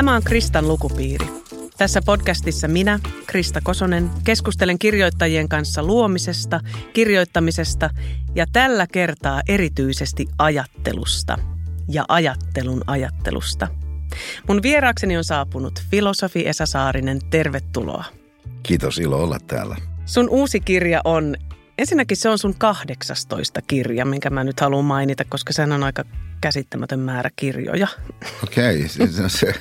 Tämä on Kristan lukupiiri. Tässä podcastissa minä, Krista Kosonen, keskustelen kirjoittajien kanssa luomisesta, kirjoittamisesta ja tällä kertaa erityisesti ajattelusta ja ajattelun ajattelusta. Mun vieraakseni on saapunut filosofi Esa Saarinen. Tervetuloa. Kiitos, ilo olla täällä. Sun uusi kirja on, ensinnäkin se on sun 18 kirja, minkä mä nyt haluan mainita, koska sehän on aika käsittämätön määrä kirjoja. Okei, okay, se,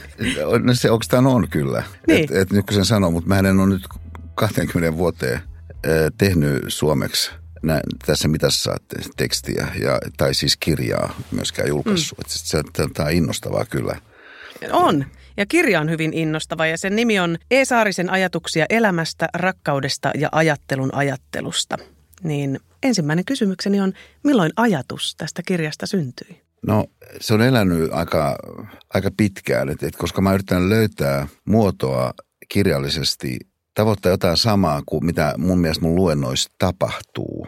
no se oikeastaan on kyllä. Niin. Et, et nyt kun sen sanoo, mutta mä en ole nyt 20 vuoteen tehnyt suomeksi nä, tässä mitassa tekstiä ja, tai siis kirjaa myöskään julkaissut. Mm. Se, tämä on innostavaa kyllä. On. Ja kirja on hyvin innostava ja sen nimi on E. Saarisen ajatuksia elämästä, rakkaudesta ja ajattelun ajattelusta. Niin ensimmäinen kysymykseni on, milloin ajatus tästä kirjasta syntyi? No se on elänyt aika, aika pitkään, että, että koska mä yritän löytää muotoa kirjallisesti, tavoittaa jotain samaa kuin mitä mun mielestä mun luennoissa tapahtuu,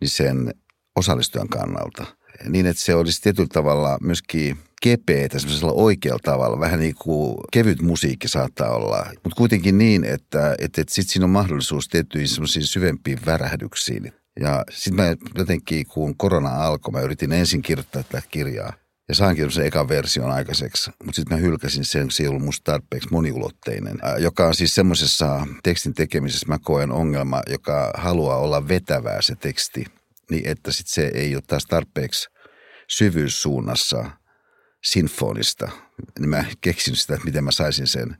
niin sen osallistujan kannalta. Niin, että se olisi tietyllä tavalla myöskin kepeätä semmoisella oikealla tavalla. Vähän niin kuin kevyt musiikki saattaa olla, mutta kuitenkin niin, että, että, että sitten siinä on mahdollisuus tiettyihin semmoisiin syvempiin värähdyksiin. Ja sitten mä jotenkin, kun korona alkoi, mä yritin ensin kirjoittaa tätä kirjaa. Ja saankin sen ekan version aikaiseksi, mutta sitten mä hylkäsin sen, se ei ollut musta tarpeeksi moniulotteinen. Joka on siis semmoisessa tekstin tekemisessä mä koen ongelma, joka haluaa olla vetävää se teksti, niin että sitten se ei ole taas tarpeeksi syvyyssuunnassa sinfonista. Niin mä keksin sitä, että miten mä saisin sen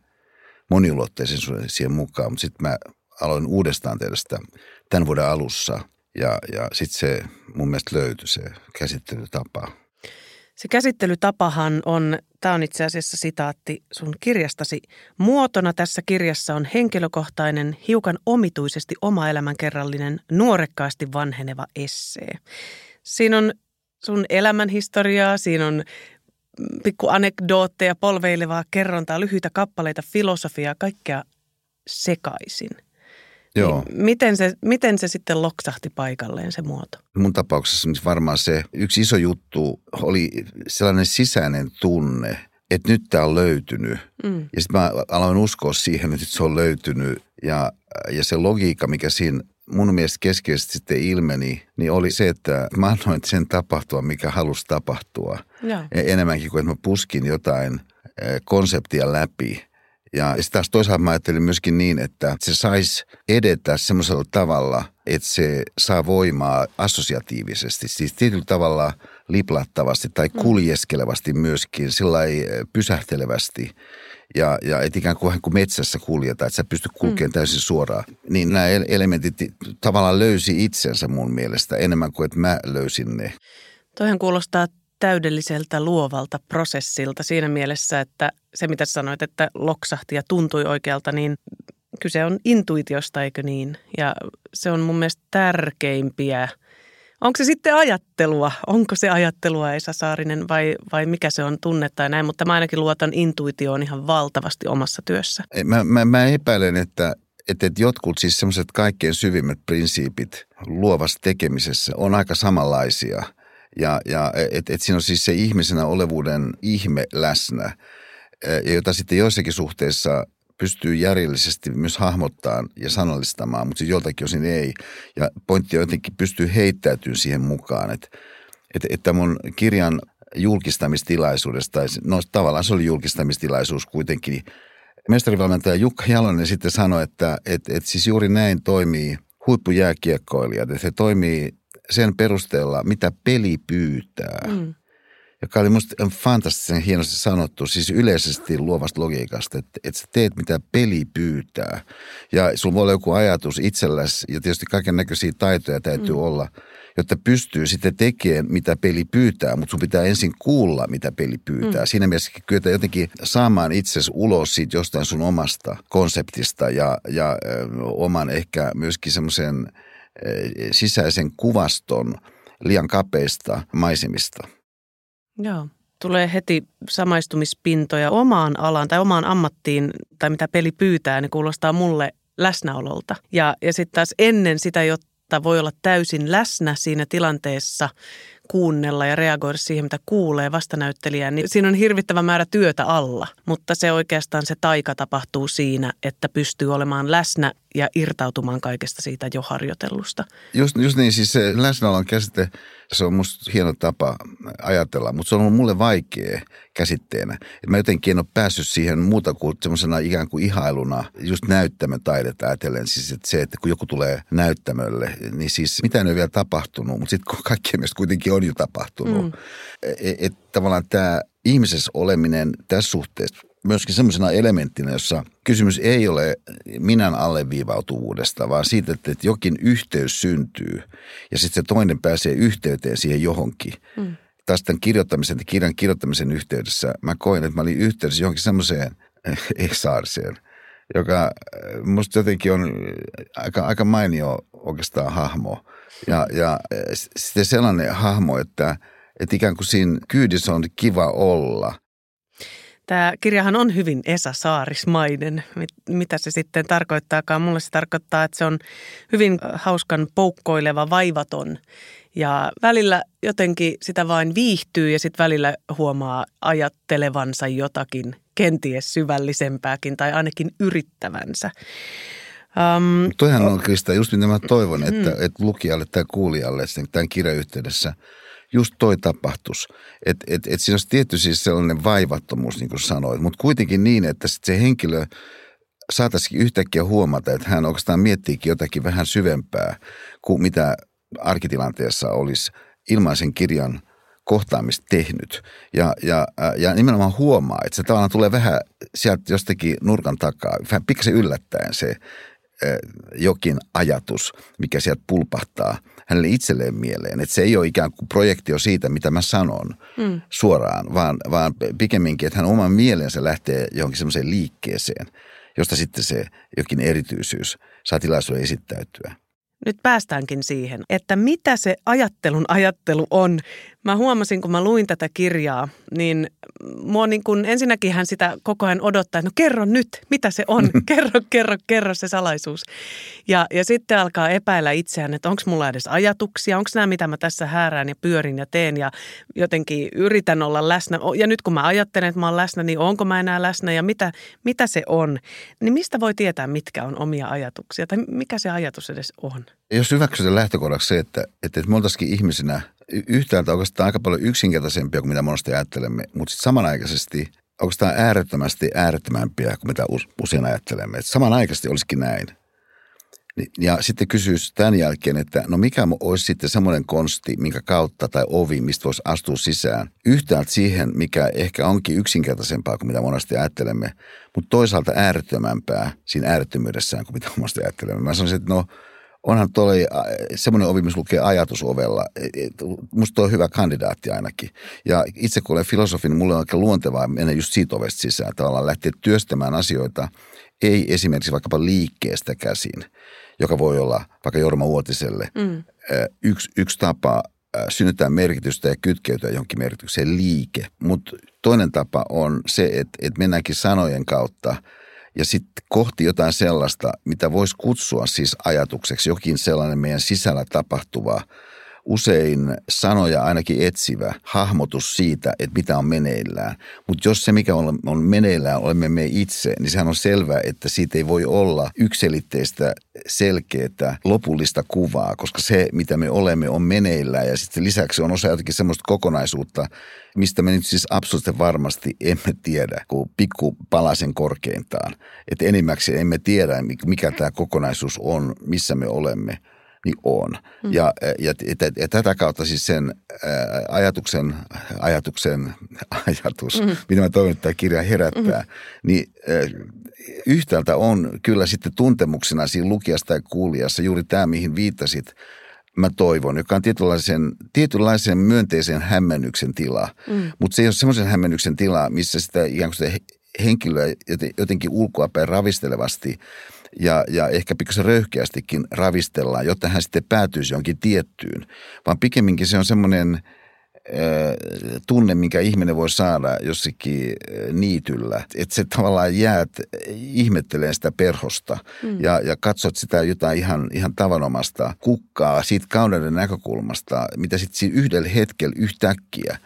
moniulotteisen siihen mukaan, mutta sitten mä aloin uudestaan tehdä sitä tämän vuoden alussa – ja, ja sitten se mun mielestä löytyi se käsittelytapa. Se käsittelytapahan on, tämä on itse asiassa sitaatti sun kirjastasi. Muotona tässä kirjassa on henkilökohtainen, hiukan omituisesti oma elämänkerrallinen, nuorekkaasti vanheneva essee. Siinä on sun elämänhistoriaa, siinä on pikku anekdootteja, polveilevaa kerrontaa, lyhyitä kappaleita, filosofiaa, kaikkea sekaisin. Joo. Niin miten, se, miten se sitten loksahti paikalleen se muoto? Mun tapauksessa varmaan se yksi iso juttu oli sellainen sisäinen tunne, että nyt tämä on löytynyt. Mm. Ja sitten mä aloin uskoa siihen, että se on löytynyt. Ja, ja se logiikka, mikä siinä mun mielestä keskeisesti sitten ilmeni, niin oli se, että mä annoin sen tapahtua, mikä halusi tapahtua. Ja. Enemmänkin kuin, että mä puskin jotain konseptia läpi – ja sitten taas toisaalta mä ajattelin myöskin niin, että se saisi edetä semmoisella tavalla, että se saa voimaa assosiatiivisesti, siis tietyllä tavalla liplattavasti tai mm. kuljeskelevasti myöskin, sillä eh, pysähtelevästi. Ja, ja et ikään kuin, kuin metsässä kuljeta, että sä pystyt kulkemaan mm. täysin suoraan. Niin nämä elementit tavallaan löysi itsensä mun mielestä enemmän kuin, että mä löysin ne. Toihan kuulostaa täydelliseltä luovalta prosessilta siinä mielessä, että se mitä sanoit, että loksahti ja tuntui oikealta, niin kyse on intuitiosta, eikö niin? Ja se on mun mielestä tärkeimpiä. Onko se sitten ajattelua? Onko se ajattelua Esa Saarinen vai, vai mikä se on tunnetta ja näin? Mutta mä ainakin luotan intuitioon ihan valtavasti omassa työssä. Mä, mä, mä epäilen, että että, että jotkut siis semmoiset kaikkein syvimmät prinsiipit luovassa tekemisessä on aika samanlaisia – ja, ja että et siinä on siis se ihmisenä olevuuden ihme läsnä, jota sitten joissakin suhteissa pystyy järjellisesti myös hahmottaa ja sanallistamaan, mutta joltakin osin ei. Ja pointti on jotenkin pystyy heittäytymään siihen mukaan, että, että, että mun kirjan julkistamistilaisuudesta, no tavallaan se oli julkistamistilaisuus kuitenkin, mestarivalmentaja Jukka Jalonen sitten sanoi, että, että, että siis juuri näin toimii huippujääkiekkoilijat, että he toimii sen perusteella, mitä peli pyytää. Mm. Joka oli musta fantastisen hienosti sanottu, siis yleisesti luovasta logiikasta, että, että sä teet mitä peli pyytää. Ja sulla voi olla joku ajatus itselläsi, ja tietysti kaiken näköisiä taitoja täytyy mm. olla, jotta pystyy sitten tekemään, mitä peli pyytää, mutta sun pitää ensin kuulla, mitä peli pyytää. Mm. Siinä mielessä kyetä jotenkin saamaan itsesi ulos siitä jostain sun omasta konseptista ja, ja ö, oman ehkä myöskin semmoisen – sisäisen kuvaston liian kapeista maisemista. Joo. Tulee heti samaistumispintoja omaan alaan tai omaan ammattiin tai mitä peli pyytää, niin kuulostaa mulle läsnäololta. Ja, ja sitten taas ennen sitä, jotta voi olla täysin läsnä siinä tilanteessa, kuunnella ja reagoida siihen, mitä kuulee vastanäyttelijään, niin siinä on hirvittävä määrä työtä alla. Mutta se oikeastaan se taika tapahtuu siinä, että pystyy olemaan läsnä ja irtautumaan kaikesta siitä jo harjoitellusta. Just, just niin, siis se läsnäolon käsite, se on musta hieno tapa ajatella, mutta se on ollut mulle vaikea käsitteenä. Et mä jotenkin en ole päässyt siihen muuta kuin semmoisena ikään kuin ihailuna, just näyttämötaidetta ajatellen. Siis että se, että kun joku tulee näyttämölle, niin siis mitä ei ole vielä tapahtunut, mutta sitten kaikkien mielestä kuitenkin on jo tapahtunut. Mm. Että et, tavallaan tämä ihmisessä oleminen tässä suhteessa myöskin semmoisena elementtinä, jossa kysymys ei ole minän alleviivautuvuudesta, vaan siitä, että jokin yhteys syntyy ja sitten se toinen pääsee yhteyteen siihen johonkin. Mm. Taas tämän kirjoittamisen ja kirjan kirjoittamisen yhteydessä mä koin, että mä olin yhteydessä johonkin semmoiseen Esaarseen, joka äh, musta jotenkin on aika, aika mainio oikeastaan hahmo. Ja, ja äh, sitten sellainen hahmo, että, että ikään kuin siinä kyydissä on kiva olla – Tämä kirjahan on hyvin Esa Saarismainen. Mitä se sitten tarkoittaakaan? Mulle se tarkoittaa, että se on hyvin hauskan poukkoileva, vaivaton. Ja välillä jotenkin sitä vain viihtyy ja sitten välillä huomaa ajattelevansa jotakin kenties syvällisempääkin tai ainakin yrittävänsä. Um, Toihan on Krista just mitä mä toivon, että, mm. että lukijalle tai kuulijalle tämän kirjan yhteydessä – just toi tapahtus. Että et, et siinä olisi tietty siis sellainen vaivattomuus, niin kuin sanoit, mutta kuitenkin niin, että sit se henkilö saataisiin yhtäkkiä huomata, että hän oikeastaan miettiikin jotakin vähän syvempää kuin mitä arkitilanteessa olisi ilmaisen kirjan kohtaamista tehnyt. Ja, ja, ja nimenomaan huomaa, että se tavallaan tulee vähän sieltä jostakin nurkan takaa, vähän pikkasen yllättäen se jokin ajatus, mikä sieltä pulpahtaa – hänelle itselleen mieleen. Että se ei ole ikään kuin projektio siitä, mitä mä sanon mm. suoraan, vaan, vaan pikemminkin, että hän oman mielensä lähtee johonkin semmoiseen liikkeeseen, josta sitten se jokin erityisyys saa tilaisuuden esittäytyä. Nyt päästäänkin siihen, että mitä se ajattelun ajattelu on. Mä huomasin, kun mä luin tätä kirjaa, niin mua niin kuin, ensinnäkin hän sitä koko ajan odottaa, että no kerro nyt, mitä se on. Kerro, kerro, kerro se salaisuus. Ja, ja sitten alkaa epäillä itseään, että onko mulla edes ajatuksia, onko nämä, mitä mä tässä häärään ja pyörin ja teen ja jotenkin yritän olla läsnä. Ja nyt kun mä ajattelen, että mä oon läsnä, niin onko mä enää läsnä ja mitä, mitä se on. Niin mistä voi tietää, mitkä on omia ajatuksia tai mikä se ajatus edes on? Jos hyväksytään lähtökohdaksi se, että, että me oltaisiin ihmisinä yhtäältä oikeastaan aika paljon yksinkertaisempia kuin mitä monesti ajattelemme, mutta sitten samanaikaisesti oikeastaan äärettömästi äärettömämpiä kuin mitä usein ajattelemme. Että samanaikaisesti olisikin näin. Ja sitten kysyisi tämän jälkeen, että no mikä olisi sitten semmoinen konsti, minkä kautta tai ovi, mistä voisi astua sisään. Yhtäältä siihen, mikä ehkä onkin yksinkertaisempaa kuin mitä monesti ajattelemme, mutta toisaalta äärettömämpää siinä äärettömyydessään kuin mitä monesti ajattelemme. Mä sanoisin, että no onhan toi semmoinen ovi, missä lukee ajatusovella. E, e, musta on hyvä kandidaatti ainakin. Ja itse kun olen filosofi, niin mulle on aika luontevaa mennä just siitä ovesta sisään. Tavallaan lähteä työstämään asioita, ei esimerkiksi vaikkapa liikkeestä käsin, joka voi olla vaikka Jorma Uotiselle mm. yksi, yksi tapa synnyttää merkitystä ja kytkeytyä johonkin merkitykseen liike. Mutta toinen tapa on se, että, että mennäänkin sanojen kautta – ja sitten kohti jotain sellaista, mitä voisi kutsua siis ajatukseksi, jokin sellainen meidän sisällä tapahtuva, usein sanoja ainakin etsivä hahmotus siitä, että mitä on meneillään. Mutta jos se, mikä on, on meneillään, olemme me itse, niin sehän on selvää, että siitä ei voi olla yksilitteistä, selkeää, lopullista kuvaa, koska se, mitä me olemme, on meneillään ja sitten lisäksi on osa jotakin semmoista kokonaisuutta, mistä me nyt siis absoluuttisesti varmasti emme tiedä, kuin pikku palasen korkeintaan. Että enimmäkseen emme tiedä, mikä tämä kokonaisuus on, missä me olemme – niin on. Mm. Ja, ja, ja, ja tätä kautta siis sen ää, ajatuksen, ajatuksen ajatus, mm. mitä mä toivon, että tämä kirja herättää, mm. niin ää, yhtäältä on kyllä sitten tuntemuksena siinä lukijasta ja kuulijassa juuri tämä, mihin viittasit, mä toivon, joka on tietynlaisen, tietynlaisen myönteisen hämmennyksen tila. Mm. Mutta se ei ole semmoisen hämmennyksen tila, missä sitä ikään kuin sitä henkilöä jotenkin ulkoapäin ravistelevasti – ja, ja ehkä pikkasen röyhkeästikin ravistellaan, jotta hän sitten päätyisi jonkin tiettyyn. Vaan pikemminkin se on semmoinen tunne, minkä ihminen voi saada jossakin niityllä. Että se tavallaan jäät ihmettelee sitä perhosta mm. ja, ja katsot sitä jotain ihan, ihan tavanomasta kukkaa siitä kauneuden näkökulmasta, mitä sitten yhdellä hetkellä yhtäkkiä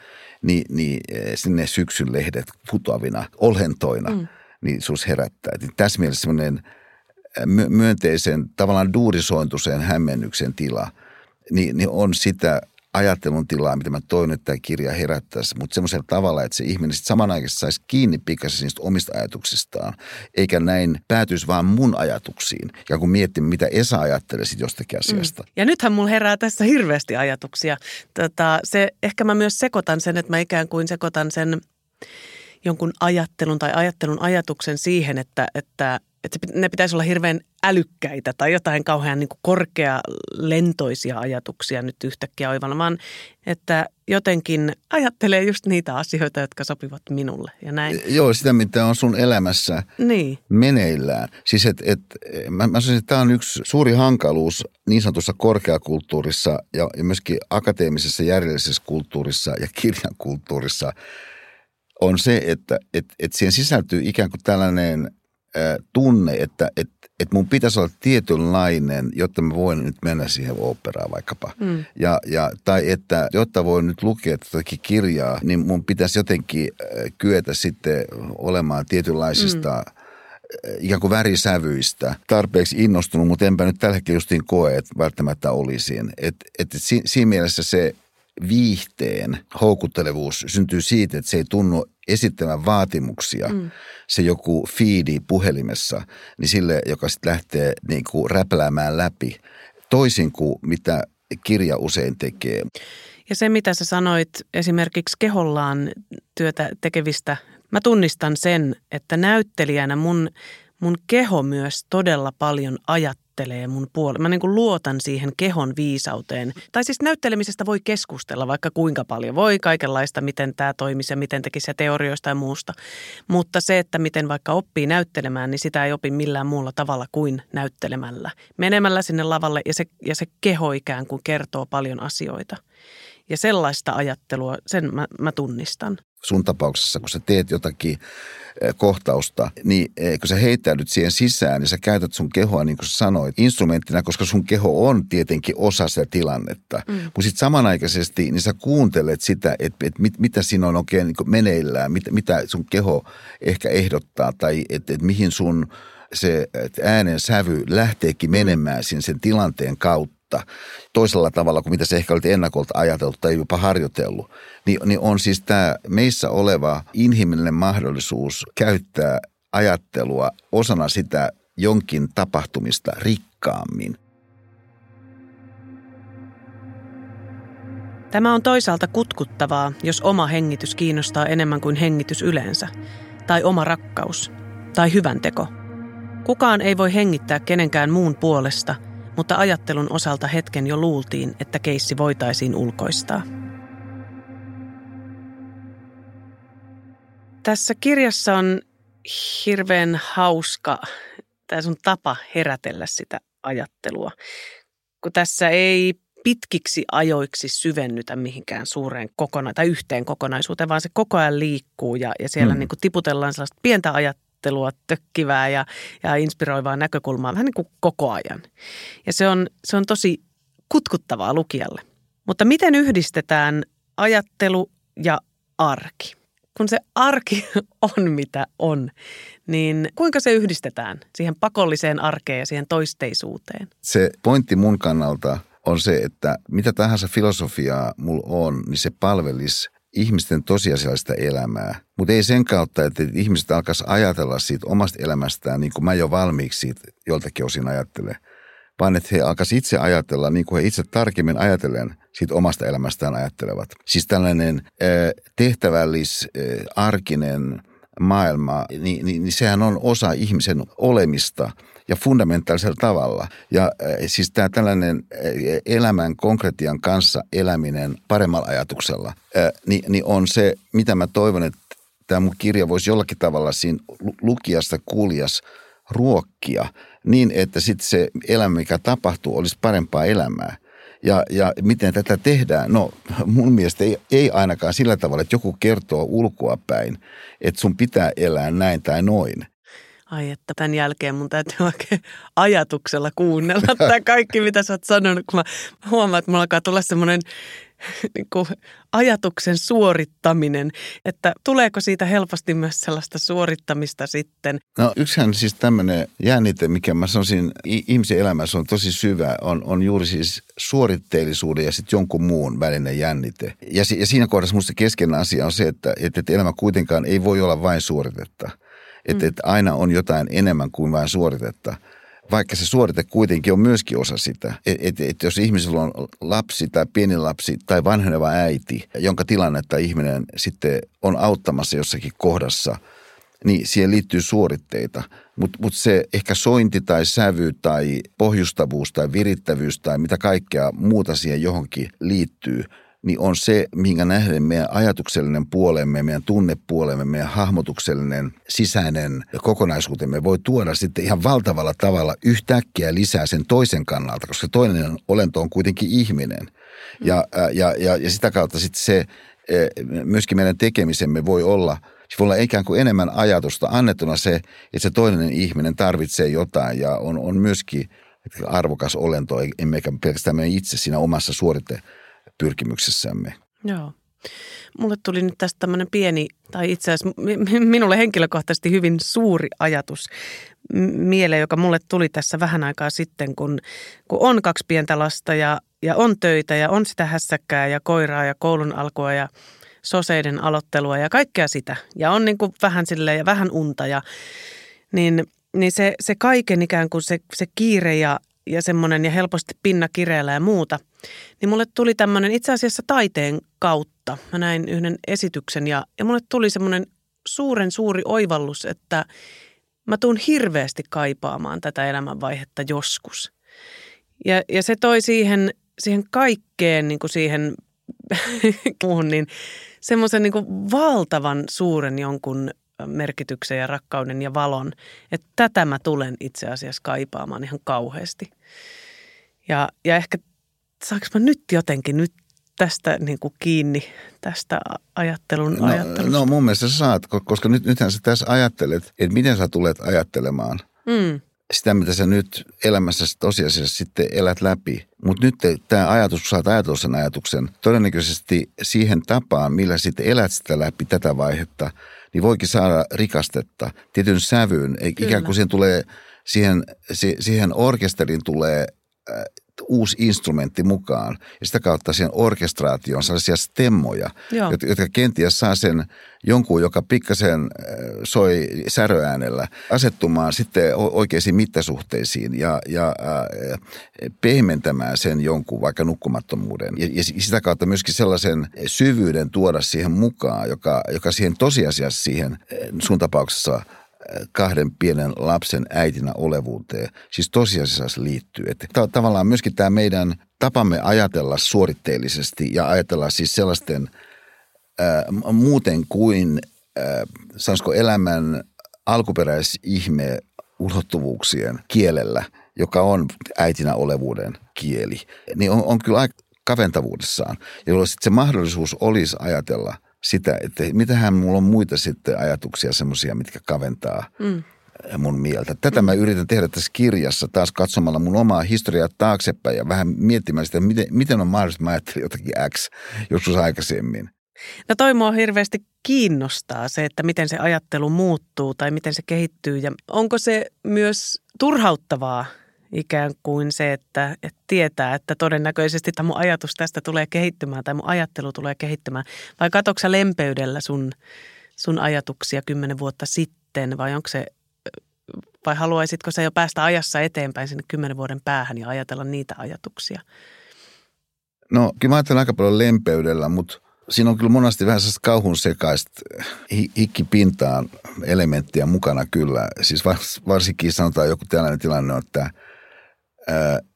niin, niin sinne syksyn lehdet putoavina olhentoina, mm. niin sus herättää. Et tässä mielessä semmoinen myönteisen, tavallaan duurisointuseen hämmennyksen tila, niin, niin on sitä – ajattelun tilaa, mitä mä toin, että tämä kirja herättäisi, mutta semmoisella tavalla, että se ihminen sitten samanaikaisesti saisi kiinni pikaisesti niistä omista ajatuksistaan, eikä näin päätyisi vaan mun ajatuksiin. Ja kun miettii, mitä Esa ajattelee sitten jostakin mm. asiasta. Mm. Ja nythän mulla herää tässä hirveästi ajatuksia. Tota, se, ehkä mä myös sekoitan sen, että mä ikään kuin sekoitan sen jonkun ajattelun tai ajattelun ajatuksen siihen, että, että että ne pitäisi olla hirveän älykkäitä tai jotain kauhean niin korkealentoisia ajatuksia nyt yhtäkkiä oivalla, vaan että jotenkin ajattelee just niitä asioita, jotka sopivat minulle ja näin. Joo, sitä mitä on sun elämässä niin. meneillään. Siis et, et, mä, mä sanoisin, että tämä on yksi suuri hankaluus niin sanotussa korkeakulttuurissa ja, ja myöskin akateemisessa järjellisessä kulttuurissa ja kirjankulttuurissa on se, että et, et siihen sisältyy ikään kuin tällainen – tunne, että et, et mun pitäisi olla tietynlainen, jotta mä voin nyt mennä siihen operaan vaikkapa. Mm. Ja, ja, tai että jotta voin nyt lukea tätäkin kirjaa, niin mun pitäisi jotenkin kyetä sitten olemaan tietynlaisista mm ikään kuin värisävyistä tarpeeksi innostunut, mutta enpä nyt tällä hetkellä justiin koe, että välttämättä olisin. Et, et, et siinä mielessä se viihteen houkuttelevuus syntyy siitä, että se ei tunnu esittämään vaatimuksia, mm. se joku fiidi puhelimessa, niin sille, joka sitten lähtee niin kuin räpläämään läpi, toisin kuin mitä kirja usein tekee. Ja se, mitä sä sanoit esimerkiksi kehollaan työtä tekevistä, mä tunnistan sen, että näyttelijänä mun, mun keho myös todella paljon ajattelee näyttelee mun puolella. Mä niin kuin luotan siihen kehon viisauteen. Tai siis näyttelemisestä voi keskustella vaikka kuinka paljon. Voi kaikenlaista, miten tämä toimisi ja miten tekisi ja teorioista ja muusta. Mutta se, että miten vaikka oppii näyttelemään, niin sitä ei opi millään muulla tavalla kuin näyttelemällä. Menemällä sinne lavalle ja se, ja se keho ikään kuin kertoo paljon asioita. Ja sellaista ajattelua, sen mä, mä tunnistan sun tapauksessa, kun sä teet jotakin eh, kohtausta, niin eh, kun sä heittäydyt siihen sisään, niin sä käytät sun kehoa, niin kuin sä sanoit, instrumenttina, koska sun keho on tietenkin osa sitä tilannetta. Mm. Mutta sitten samanaikaisesti, niin sä kuuntelet sitä, että et mit, mitä siinä on oikein niin meneillään, mit, mitä sun keho ehkä ehdottaa, tai että et mihin sun se äänen sävy lähteekin menemään sen, sen tilanteen kautta uutta toisella tavalla kuin mitä se ehkä oli ennakolta ajateltu tai jopa harjoitellut, niin, niin on siis tämä meissä oleva inhimillinen mahdollisuus käyttää ajattelua osana sitä jonkin tapahtumista rikkaammin. Tämä on toisaalta kutkuttavaa, jos oma hengitys kiinnostaa enemmän kuin hengitys yleensä, tai oma rakkaus, tai hyvän teko. Kukaan ei voi hengittää kenenkään muun puolesta – mutta ajattelun osalta hetken jo luultiin, että keissi voitaisiin ulkoistaa. Tässä kirjassa on hirveän hauska tämä sun tapa herätellä sitä ajattelua, kun tässä ei pitkiksi ajoiksi syvennytä mihinkään suureen kokona- tai yhteen kokonaisuuteen, vaan se koko ajan liikkuu ja, ja siellä mm. niin kuin tiputellaan sellaista pientä ajattelua ajattelua tökkivää ja, ja inspiroivaa näkökulmaa vähän niin kuin koko ajan. Ja se on, se on tosi kutkuttavaa lukijalle. Mutta miten yhdistetään ajattelu ja arki? Kun se arki on mitä on, niin kuinka se yhdistetään siihen pakolliseen arkeen ja siihen toisteisuuteen? Se pointti mun kannalta on se, että mitä tahansa filosofiaa mulla on, niin se palvelisi ihmisten tosiasiallista elämää. Mutta ei sen kautta, että ihmiset alkaisi ajatella siitä omasta elämästään niin kuin mä jo valmiiksi siitä joltakin osin ajattelen. Vaan että he alkaisivat itse ajatella niin kuin he itse tarkemmin ajatellen siitä omasta elämästään ajattelevat. Siis tällainen tehtävällis, arkinen maailma, niin, niin, niin sehän on osa ihmisen olemista – ja fundamentaalisella tavalla. Ja äh, siis tämä tällainen äh, elämän konkretian kanssa eläminen paremmalla ajatuksella, niin, niin on se, mitä mä toivon, että tämä mun kirja voisi jollakin tavalla siinä lukijasta kuulijas ruokkia niin, että sitten se elämä, mikä tapahtuu, olisi parempaa elämää. Ja, ja miten tätä tehdään? No mun mielestä ei, ei ainakaan sillä tavalla, että joku kertoo ulkoa päin, että sun pitää elää näin tai noin. Ai että tämän jälkeen mun täytyy oikein ajatuksella kuunnella tämä kaikki, mitä sä oot sanonut, kun mä huomaan, että mulla alkaa tulla semmoinen niin kuin ajatuksen suorittaminen, että tuleeko siitä helposti myös sellaista suorittamista sitten? No yksihän siis tämmöinen jännite, mikä mä sanoisin ihmisen elämässä on tosi syvä, on, on juuri siis suoritteellisuuden ja sitten jonkun muun välinen jännite. Ja, ja siinä kohdassa musta keskeinen asia on se, että, että elämä kuitenkaan ei voi olla vain suoritetta. Että, mm. että aina on jotain enemmän kuin vain suoritetta – vaikka se suorite kuitenkin on myöskin osa sitä. Että et, et jos ihmisellä on lapsi tai pieni lapsi tai vanheneva äiti, jonka tilannetta ihminen sitten on auttamassa jossakin kohdassa, niin siihen liittyy suoritteita. Mutta mut se ehkä sointi tai sävy tai pohjustavuus tai virittävyys tai mitä kaikkea muuta siihen johonkin liittyy – niin on se, minkä nähden meidän ajatuksellinen puolemme, meidän tunnepuolemme, meidän hahmotuksellinen sisäinen kokonaisuutemme voi tuoda sitten ihan valtavalla tavalla yhtäkkiä lisää sen toisen kannalta, koska toinen olento on kuitenkin ihminen. Ja, ja, ja, ja sitä kautta sitten se, myöskin meidän tekemisemme voi olla – se voi olla ikään kuin enemmän ajatusta annettuna se, että se toinen ihminen tarvitsee jotain ja on, on myöskin arvokas olento, emmekä pelkästään me itse siinä omassa suorite pyrkimyksessämme. Joo. Mulle tuli nyt tästä tämmöinen pieni, tai itse asiassa minulle henkilökohtaisesti hyvin suuri ajatus mieleen, joka mulle tuli tässä vähän aikaa sitten, kun, kun on kaksi pientä lasta ja, ja on töitä ja on sitä hässäkkää ja koiraa ja koulun alkua ja soseiden aloittelua ja kaikkea sitä. Ja on niin kuin vähän sille ja vähän unta ja niin, niin se, se kaiken ikään kuin se, se kiire ja, ja semmoinen ja helposti pinna kireellä ja muuta, niin mulle tuli tämmöinen itse asiassa taiteen kautta. Mä näin yhden esityksen ja, ja mulle tuli semmoinen suuren suuri oivallus, että mä tuun hirveästi kaipaamaan tätä elämänvaihetta joskus. Ja, ja se toi siihen, siihen kaikkeen, niin kuin siihen muuhun, niin semmoisen niin valtavan suuren jonkun merkityksen ja rakkauden ja valon, että tätä mä tulen itse asiassa kaipaamaan ihan kauheasti. Ja, ja ehkä saanko mä nyt jotenkin nyt tästä niin kuin kiinni, tästä ajattelun no, ajattelusta? No mun mielestä sä saat, koska nyt, nythän sä tässä ajattelet, että miten sä tulet ajattelemaan mm. sitä, mitä sä nyt elämässä tosiasiassa sitten elät läpi. Mutta nyt tämä ajatus, kun saat ajatella sen ajatuksen, todennäköisesti siihen tapaan, millä sitten elät sitä läpi tätä vaihetta, niin voikin saada rikastetta tietyn sävyyn. Kyllä. Ikään kuin siihen tulee, siihen, siihen orkesteriin tulee uusi instrumentti mukaan. Ja sitä kautta siihen orkestraatioon sellaisia stemmoja, Joo. jotka kenties saa sen jonkun, joka pikkasen äh, soi säröäänellä, asettumaan sitten oikeisiin mittasuhteisiin ja, ja äh, pehmentämään sen jonkun vaikka nukkumattomuuden. Ja, ja sitä kautta myöskin sellaisen syvyyden tuoda siihen mukaan, joka, joka siihen tosiasiassa siihen äh, sun tapauksessa – kahden pienen lapsen äitinä olevuuteen, siis tosiasiassa liittyy. Että tavallaan myöskin tämä meidän tapamme ajatella suoritteellisesti ja ajatella siis sellaisten ää, muuten kuin, ää, sanoisiko elämän alkuperäisihme ulottuvuuksien kielellä, joka on äitinä olevuuden kieli, niin on, on kyllä aika kaventavuudessaan, jolloin sitten se mahdollisuus olisi ajatella – sitä, että mitähän mulla on muita sitten ajatuksia semmoisia, mitkä kaventaa mm. mun mieltä. Tätä mä yritän tehdä tässä kirjassa taas katsomalla mun omaa historiaa taaksepäin ja vähän miettimään sitä, miten, miten on mahdollista, että mä ajattelin jotakin X joskus aikaisemmin. No toi mua hirveästi kiinnostaa se, että miten se ajattelu muuttuu tai miten se kehittyy ja onko se myös turhauttavaa ikään kuin se, että, että tietää, että todennäköisesti tämä mun ajatus tästä tulee kehittymään tai mun ajattelu tulee kehittymään. Vai katoksa lempeydellä sun, sun ajatuksia kymmenen vuotta sitten vai onko se vai haluaisitko sä jo päästä ajassa eteenpäin sinne kymmenen vuoden päähän ja ajatella niitä ajatuksia? No kyllä mä ajattelen aika paljon lempeydellä, mutta siinä on kyllä monesti vähän sellaista kauhun sekaista hikkipintaan elementtiä mukana kyllä. Siis varsinkin sanotaan joku tällainen tilanne, että –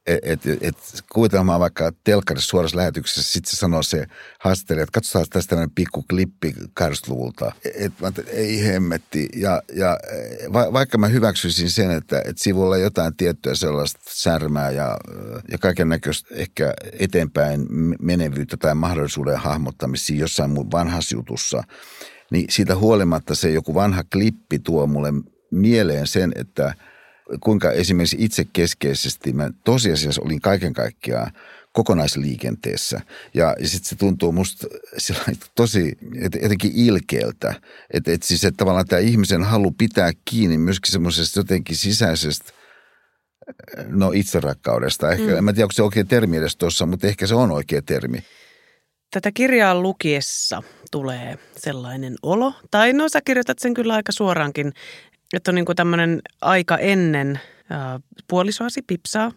että et, et, kuvitelmaa vaikka telkkarissa suorassa lähetyksessä, sitten se sanoo se haastattelija, että katsotaan tästä tämmöinen pikku klippi 80-luvulta. Et, et, ei hemmetti. Ja, ja va, vaikka mä hyväksyisin sen, että et sivulla on jotain tiettyä sellaista särmää ja, ja kaiken näköistä ehkä eteenpäin menevyyttä tai mahdollisuuden hahmottamisia jossain mun vanhassa jutussa, niin siitä huolimatta se joku vanha klippi tuo mulle mieleen sen, että – kuinka esimerkiksi itse keskeisesti mä tosiasiassa olin kaiken kaikkiaan kokonaisliikenteessä. Ja, ja sitten se tuntuu musta tosi jotenkin ilkeältä, että et siis että tavallaan tämä ihmisen halu pitää kiinni myöskin semmoisesta jotenkin sisäisestä no itserakkaudesta. Ehkä, mm. en mä tiedä, onko se oikea termi edes tuossa, mutta ehkä se on oikea termi. Tätä kirjaa lukiessa tulee sellainen olo, tai no sä kirjoitat sen kyllä aika suoraankin, että on niin kuin tämmöinen aika ennen puolisoasi pipsaa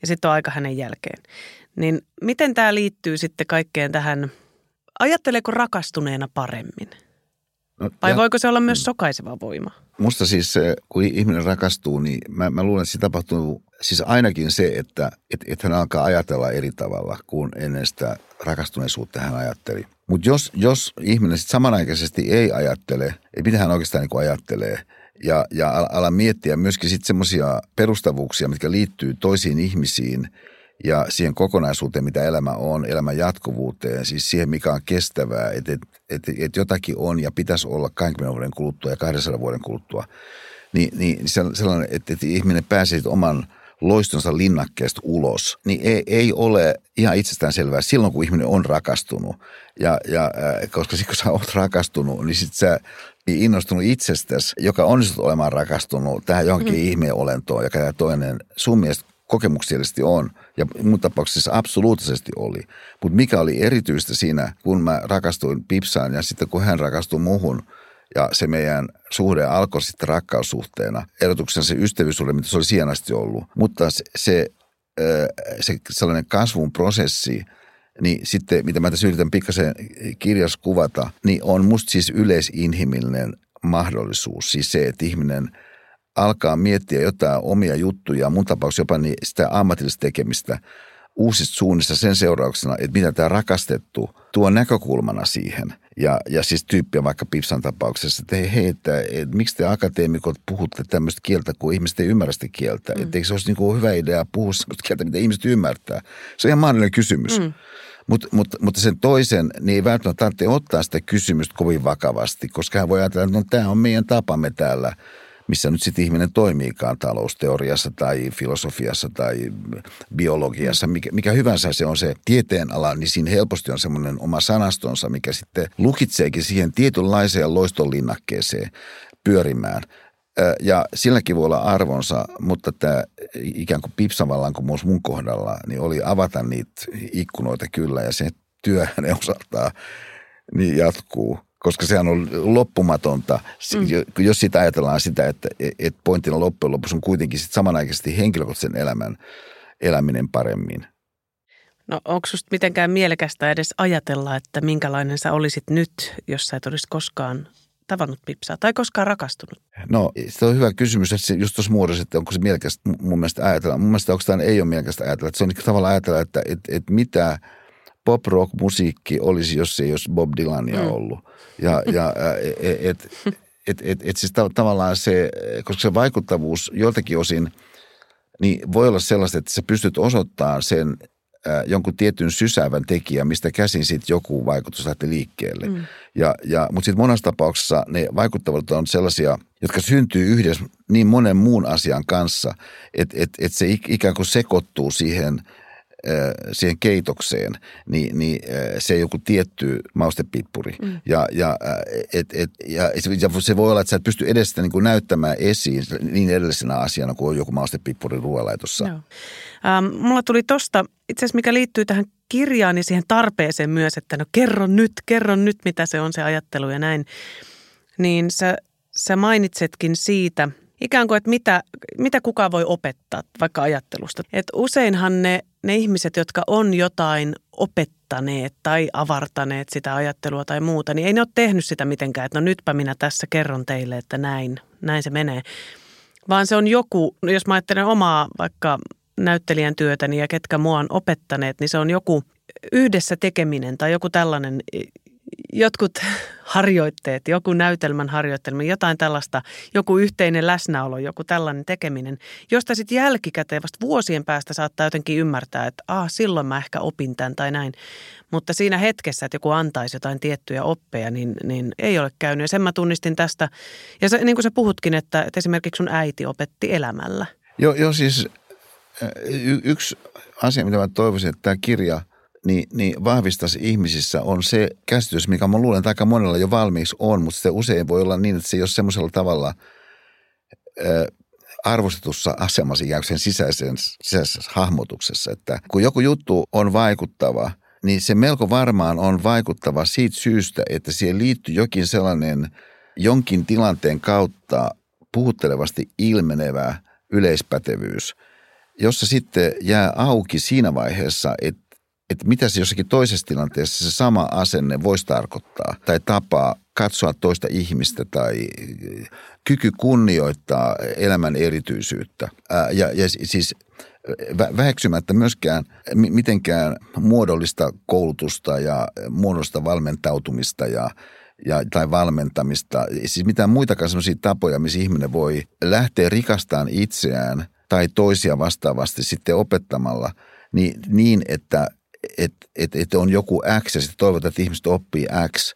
ja sitten on aika hänen jälkeen. Niin miten tämä liittyy sitten kaikkeen tähän, ajatteleeko rakastuneena paremmin? No, Vai ja, voiko se olla myös sokaiseva voima? Musta siis kun ihminen rakastuu, niin mä, mä luulen, että se tapahtuu siis ainakin se, että et, et hän alkaa ajatella eri tavalla kuin ennen sitä rakastuneisuutta hän ajatteli. Mutta jos, jos ihminen sitten samanaikaisesti ei ajattele, ei mitä hän oikeastaan niin ajattelee – ja, ja ala, miettiä myöskin sitten semmoisia perustavuuksia, mitkä liittyy toisiin ihmisiin ja siihen kokonaisuuteen, mitä elämä on, elämän jatkuvuuteen, siis siihen, mikä on kestävää, että et, et, et jotakin on ja pitäisi olla 20 vuoden kuluttua ja 200 vuoden kuluttua. Niin, niin sellainen, että, että ihminen pääsee oman loistonsa linnakkeesta ulos, niin ei, ei ole ihan itsestään selvää silloin, kun ihminen on rakastunut. Ja, ja koska sitten kun sä oot rakastunut, niin sitten sä innostunut itsestäsi, joka onnistut olemaan rakastunut tähän johonkin mm. ihmeen olentoon, joka tämä toinen sun mielestä kokemuksellisesti on, ja mun tapauksessa absoluuttisesti oli. Mutta mikä oli erityistä siinä, kun mä rakastuin Pipsaan ja sitten kun hän rakastui muhun, ja se meidän suhde alkoi sitten rakkaussuhteena, erotuksena se ystävyyssuhde, mitä se oli siihen asti ollut. Mutta se, se, se sellainen kasvun prosessi – niin sitten, mitä mä tässä yritän pikkasen kirjas kuvata, niin on musta siis yleisinhimillinen mahdollisuus. Siis se, että ihminen alkaa miettiä jotain omia juttuja, mun tapauksessa jopa niin sitä ammatillista tekemistä uusista suunnista sen seurauksena, että mitä tämä rakastettu tuo näkökulmana siihen. Ja, ja siis tyyppiä vaikka Pipsan tapauksessa, että hei, hei että, että miksi te akateemikot puhutte tämmöistä kieltä, kun ihmiset ei ymmärrä sitä kieltä. Mm. Että eikö se olisi niin kuin hyvä idea puhua sellaista kieltä, mitä ihmiset ymmärtää. Se on ihan mahdollinen kysymys. Mm. Mut, mut, mutta sen toisen, niin ei välttämättä tarvitse ottaa sitä kysymystä kovin vakavasti, koska hän voi ajatella, että no, tämä on meidän tapamme täällä, missä nyt sitten ihminen toimiikaan talousteoriassa tai filosofiassa tai biologiassa, mikä, mikä hyvänsä se on se tieteenala, niin siinä helposti on semmoinen oma sanastonsa, mikä sitten lukitseekin siihen tietynlaiseen loistonlinnakkeeseen pyörimään – ja silläkin voi olla arvonsa, mutta tämä ikään kuin pipsavallankumous mun kohdalla, niin oli avata niitä ikkunoita kyllä ja se työ hänen osaltaan niin jatkuu koska sehän on loppumatonta. Mm. Jos sitä ajatellaan sitä, että, että pointtina loppujen lopuksi on kuitenkin sit samanaikaisesti henkilökohtaisen elämän eläminen paremmin. No onko sinusta mitenkään mielekästä edes ajatella, että minkälainen sä olisit nyt, jos sä et olisi koskaan tavannut Pipsaa tai koskaan rakastunut? No, se on hyvä kysymys, että se just tuossa muodossa, että onko se mielekästä mun mielestä ajatella. Mun mielestä onko tämä ei ole mielekästä ajatella. Että se on niin tavallaan ajatella, että et, et mitä pop-rock-musiikki olisi, jos ei olisi Bob Dylania mm. ollut. Ja, ja et, et, et, et, et siis tavallaan se, koska se vaikuttavuus joiltakin osin, niin voi olla sellaista, että sä pystyt osoittamaan sen jonkun tietyn sysäävän tekijän, mistä käsin sitten joku vaikutus lähtee liikkeelle. Mm. Ja, ja, mutta sitten monessa tapauksessa ne vaikuttavuudet on sellaisia, jotka syntyy yhdessä niin monen muun asian kanssa, että et, et se ikään kuin sekoittuu siihen – siihen keitokseen, niin, niin se joku tietty maustepippuri. Mm. Ja, ja, et, et, ja, ja se voi olla, että sä et pysty edes sitä niin kuin näyttämään esiin niin edellisenä asiana kuin on joku maustepippuri ruoanlaitossa. Joo. Ähm, mulla tuli tosta, itse asiassa mikä liittyy tähän kirjaan ja siihen tarpeeseen myös, että no kerro nyt, kerro nyt, mitä se on se ajattelu ja näin. Niin sä, sä mainitsetkin siitä – ikään kuin, että mitä, mitä kukaan voi opettaa vaikka ajattelusta. Et useinhan ne, ne ihmiset, jotka on jotain opettaneet tai avartaneet sitä ajattelua tai muuta, niin ei ne ole tehnyt sitä mitenkään, että no nytpä minä tässä kerron teille, että näin, näin se menee. Vaan se on joku, no jos mä ajattelen omaa vaikka näyttelijän työtäni ja ketkä mua on opettaneet, niin se on joku yhdessä tekeminen tai joku tällainen jotkut harjoitteet, joku näytelmän harjoittelma, jotain tällaista, joku yhteinen läsnäolo, joku tällainen tekeminen, josta sitten jälkikäteen vasta vuosien päästä saattaa jotenkin ymmärtää, että ah, silloin mä ehkä opin tämän tai näin. Mutta siinä hetkessä, että joku antaisi jotain tiettyjä oppeja, niin, niin ei ole käynyt. Ja sen mä tunnistin tästä. Ja se, niin kuin sä puhutkin, että, että esimerkiksi sun äiti opetti elämällä. Joo, jo, siis y- yksi asia, mitä mä toivoisin, että tämä kirja – niin, niin vahvistaisi ihmisissä on se käsitys, mikä mä luulen, että aika monella jo valmiiksi on, mutta se usein voi olla niin, että se ei ole semmoisella tavalla ö, arvostetussa asemassa ikään kuin sen sisäisessä hahmotuksessa, että kun joku juttu on vaikuttava, niin se melko varmaan on vaikuttava siitä syystä, että siihen liittyy jokin sellainen jonkin tilanteen kautta puhuttelevasti ilmenevä yleispätevyys, jossa sitten jää auki siinä vaiheessa, että että mitä se jossakin toisessa tilanteessa se sama asenne voisi tarkoittaa tai tapaa katsoa toista ihmistä tai kyky kunnioittaa elämän erityisyyttä. Ja, ja siis väheksymättä myöskään mitenkään muodollista koulutusta ja muodollista valmentautumista ja, ja, tai valmentamista. Siis mitään muitakaan sellaisia tapoja, missä ihminen voi lähteä rikastaan itseään tai toisia vastaavasti sitten opettamalla niin, niin että että et, et on joku X ja sitten toivotaan, että ihmiset oppii X,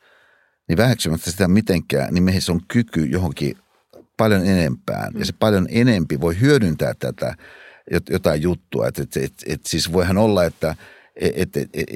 niin väheksymättä sitä mitenkään, niin meihin on kyky johonkin paljon enempään. Ja se mm. paljon enempi voi hyödyntää tätä jotain juttua. Että et, et, et siis voihan olla, että et, et, et,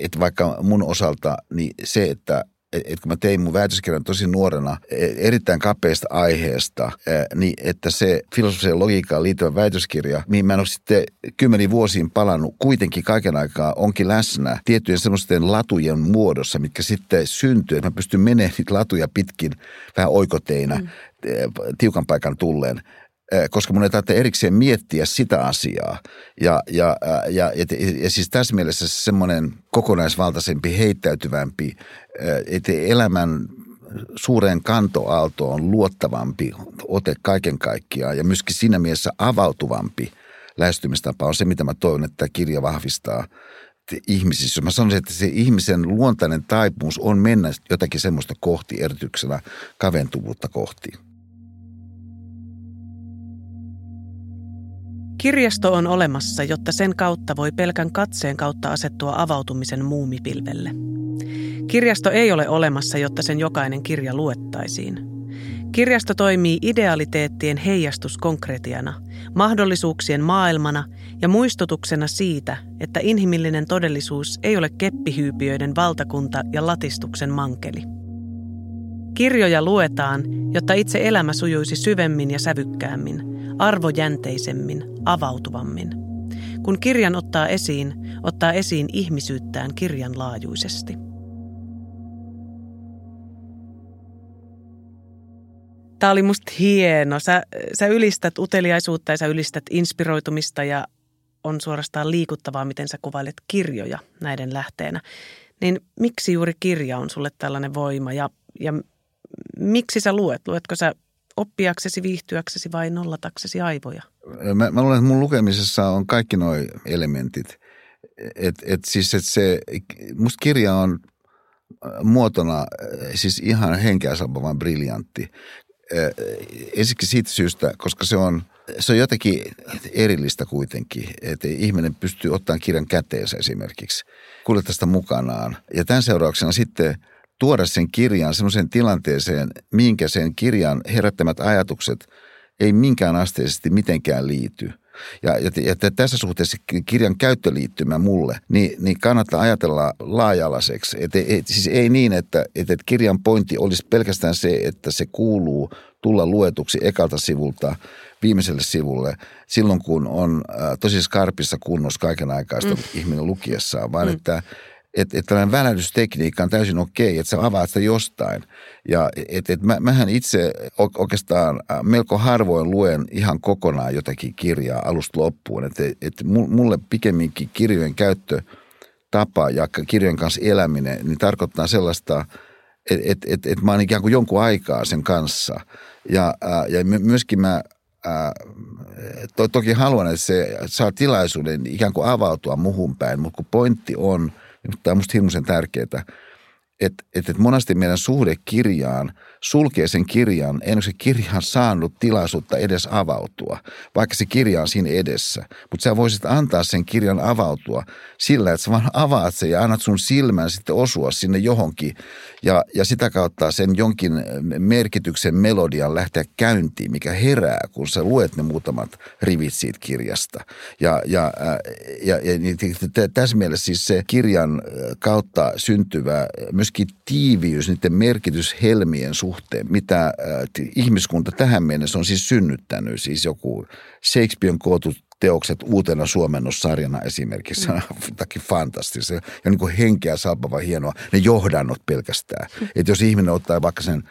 et vaikka mun osalta niin se, että – että kun mä tein mun väitöskirjan tosi nuorena e, erittäin kapeasta aiheesta, e, niin että se filosofiseen logiikkaan liittyvä väitöskirja, mihin mä en ole sitten kymmeniä vuosiin palannut, kuitenkin kaiken aikaa onkin läsnä tiettyjen semmoisten latujen muodossa, mitkä sitten syntyy, että mä pystyn menemään niitä latuja pitkin vähän oikoteina mm. E, tiukan paikan tulleen koska mun ei tarvitse erikseen miettiä sitä asiaa. Ja, ja, ja, ja, ja siis tässä mielessä semmoinen kokonaisvaltaisempi, heittäytyvämpi, että elämän suureen kantoaaltoon luottavampi ote kaiken kaikkiaan ja myöskin siinä mielessä avautuvampi lähestymistapa on se, mitä mä toivon, että tämä kirja vahvistaa ihmisissä. Mä sanoisin, että se ihmisen luontainen taipumus on mennä jotakin semmoista kohti erityksenä kaventuvuutta kohti. Kirjasto on olemassa, jotta sen kautta voi pelkän katseen kautta asettua avautumisen muumipilvelle. Kirjasto ei ole olemassa, jotta sen jokainen kirja luettaisiin. Kirjasto toimii idealiteettien heijastus konkretiana, mahdollisuuksien maailmana ja muistutuksena siitä, että inhimillinen todellisuus ei ole keppihyypiöiden valtakunta ja latistuksen mankeli. Kirjoja luetaan, jotta itse elämä sujuisi syvemmin ja sävykkäämmin, arvojänteisemmin, avautuvammin. Kun kirjan ottaa esiin, ottaa esiin ihmisyyttään kirjan laajuisesti. Tämä oli musta hieno. Sä, sä ylistät uteliaisuutta ja sä ylistät inspiroitumista ja on suorastaan liikuttavaa, miten sä kuvailet kirjoja näiden lähteenä. Niin miksi juuri kirja on sulle tällainen voima ja, ja miksi sä luet? Luetko sä oppiaksesi, viihtyäksesi vai nollataksesi aivoja? Mä, mä luulen, että mun lukemisessa on kaikki nuo elementit. Et, et siis, et se, musta kirja on muotona siis ihan henkeä saapavan briljantti. Ensiksi siitä syystä, koska se on, se on jotenkin erillistä kuitenkin, että ihminen pystyy ottamaan kirjan käteensä esimerkiksi, kuljettaa sitä mukanaan. Ja tämän seurauksena sitten – tuoda sen kirjan semmoiseen tilanteeseen, minkä sen kirjan herättämät ajatukset ei minkään asteisesti mitenkään liity. Ja, ja, ja tässä suhteessa kirjan käyttöliittymä mulle, niin, niin kannattaa ajatella laajalaiseksi. Et, et, siis ei niin, että et, et kirjan pointti olisi pelkästään se, että se kuuluu tulla luetuksi ekalta sivulta viimeiselle sivulle silloin, kun on äh, tosi skarpissa kunnossa kaiken aikaista mm. ihminen lukiessaan, vaan mm. että – että, että tällainen välähdystekniikka on täysin okei, että sä avaat sitä jostain. Ja että, että mä, mähän itse oikeastaan melko harvoin luen ihan kokonaan jotakin kirjaa alusta loppuun. Että, että mulle pikemminkin kirjojen käyttö tapa ja kirjojen kanssa eläminen, niin tarkoittaa sellaista, että, että, että, että mä oon ikään kuin jonkun aikaa sen kanssa. Ja, ja myöskin mä ää, to, toki haluan, että se saa tilaisuuden ikään kuin avautua muhun päin, mutta kun pointti on, tämä on minusta hirmuisen tärkeää, että, että monesti meidän suhde kirjaan sulkee sen kirjan, ennen kuin se kirja on saanut tilaisuutta edes avautua, vaikka se kirja on siinä edessä. Mutta sä voisit antaa sen kirjan avautua sillä, että sä vaan avaat sen ja annat sun silmän sitten osua sinne johonkin ja, ja sitä kautta sen jonkin merkityksen melodian lähteä käyntiin, mikä herää, kun sä luet ne muutamat rivit siitä kirjasta. Ja, ja, ja, ja niin tässä mielessä siis se kirjan kautta syntyvä myöskin tiiviys, niiden merkitys helmien suhteen, mitä ihmiskunta tähän mennessä on siis synnyttänyt. Siis joku Shakespearen kootut teokset uutena suomennossarjana esimerkiksi. Mm. jotakin fantastisia ja niin kuin henkeä salpava hienoa. Ne johdannot pelkästään. Mm. Että jos ihminen ottaa vaikka sen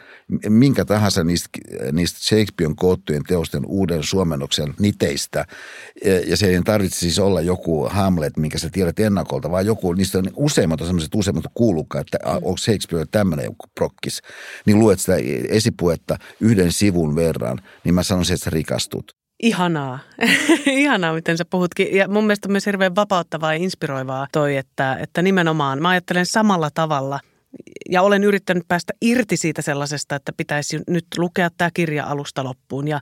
minkä tahansa niistä, niistä Shakespearen koottujen teosten uuden suomennoksen niteistä, ja se ei tarvitse siis olla joku Hamlet, minkä sä tiedät ennakolta, vaan joku, niistä on useimmat on sellaiset useimmat kuulukaan, että mm. onko Shakespeare tämmöinen joku prokkis, niin luet sitä esipuetta yhden sivun verran, niin mä sanoisin, että sä rikastut. Ihanaa. Ihanaa, miten sä puhutkin. Ja mun mielestä on myös hirveän vapauttavaa ja inspiroivaa toi, että, että nimenomaan mä ajattelen samalla tavalla – ja olen yrittänyt päästä irti siitä sellaisesta, että pitäisi nyt lukea tämä kirja alusta loppuun ja,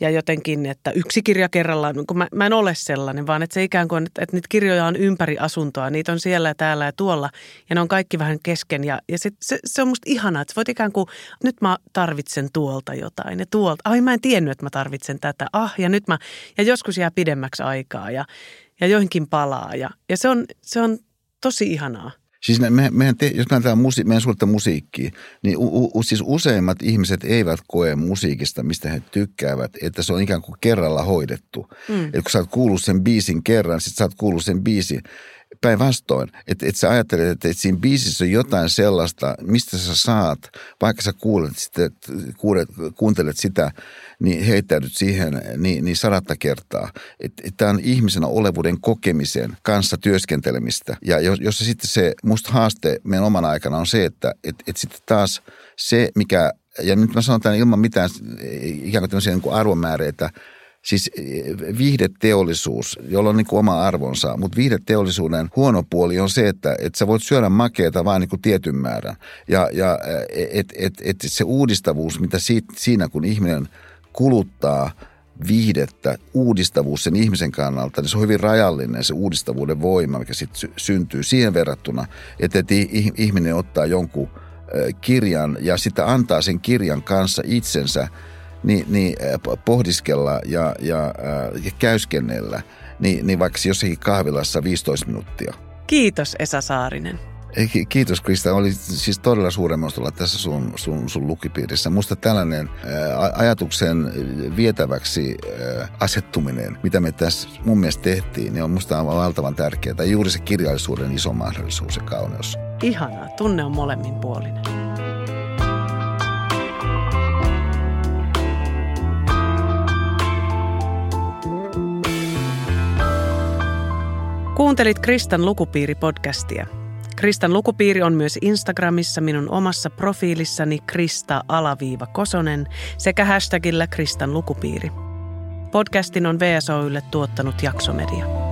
ja jotenkin, että yksi kirja kerrallaan, kun mä, mä en ole sellainen, vaan että se ikään kuin, että, että niitä kirjoja on ympäri asuntoa, niitä on siellä ja täällä ja tuolla ja ne on kaikki vähän kesken. Ja, ja se, se, se on musta ihanaa, että voit ikään kuin, nyt mä tarvitsen tuolta jotain ja tuolta, ai mä en tiennyt, että mä tarvitsen tätä, ah ja nyt mä, ja joskus jää pidemmäksi aikaa ja, ja joihinkin palaa ja, ja se, on, se on tosi ihanaa. Siis me, mehän te, jos me ajatellaan musi, meidän suurta musiikkia, niin u, u, siis useimmat ihmiset eivät koe musiikista, mistä he tykkäävät, että se on ikään kuin kerralla hoidettu. Mm. Että kun sä oot kuullut sen biisin kerran, sit sä oot kuullut sen biisin päinvastoin, että, että sä ajattelet, että, että siinä biisissä on jotain sellaista, mistä sä saat, vaikka sä kuulet, sitä, kuulet, kuuntelet sitä, niin heittäydyt siihen niin, niin sadatta kertaa. Että et tämä on ihmisenä olevuuden kokemisen kanssa työskentelemistä. Ja jos, jos sitten se musta haaste meidän oman aikana on se, että et, et sitten taas se, mikä, ja nyt mä sanon tämän ilman mitään ikään kuin tämmöisiä niin arvomääreitä, Siis eh, viihdeteollisuus, jolla on niin kuin oma arvonsa, mutta viihdeteollisuuden huono puoli on se, että, että sä voit syödä makeita vain niin kuin tietyn määrän. Ja, ja eh, et, et, et se uudistavuus, mitä siitä, siinä kun ihminen kuluttaa viihdettä, uudistavuus sen ihmisen kannalta, niin se on hyvin rajallinen se uudistavuuden voima, mikä sitten syntyy siihen verrattuna, että, että ihminen ottaa jonkun eh, kirjan ja sitten antaa sen kirjan kanssa itsensä – niin, niin pohdiskella ja, ja, ja käyskennellä, niin, niin vaikka jossakin kahvilassa 15 minuuttia. Kiitos Esa Saarinen. Kiitos Krista. Oli siis todella suuremmoista olla tässä sun, sun, sun lukipiirissä. Musta tällainen ää, ajatuksen vietäväksi ää, asettuminen, mitä me tässä mun mielestä tehtiin, niin on musta valtavan tärkeää. Juuri se kirjallisuuden iso mahdollisuus ja kauneus. Ihanaa. Tunne on molemmin puolinen. Kuuntelit Kristan lukupiiri-podcastia. Kristan lukupiiri on myös Instagramissa minun omassa profiilissani Krista-Kosonen sekä hashtagillä Kristan lukupiiri. Podcastin on VSOYlle tuottanut Jaksomedia.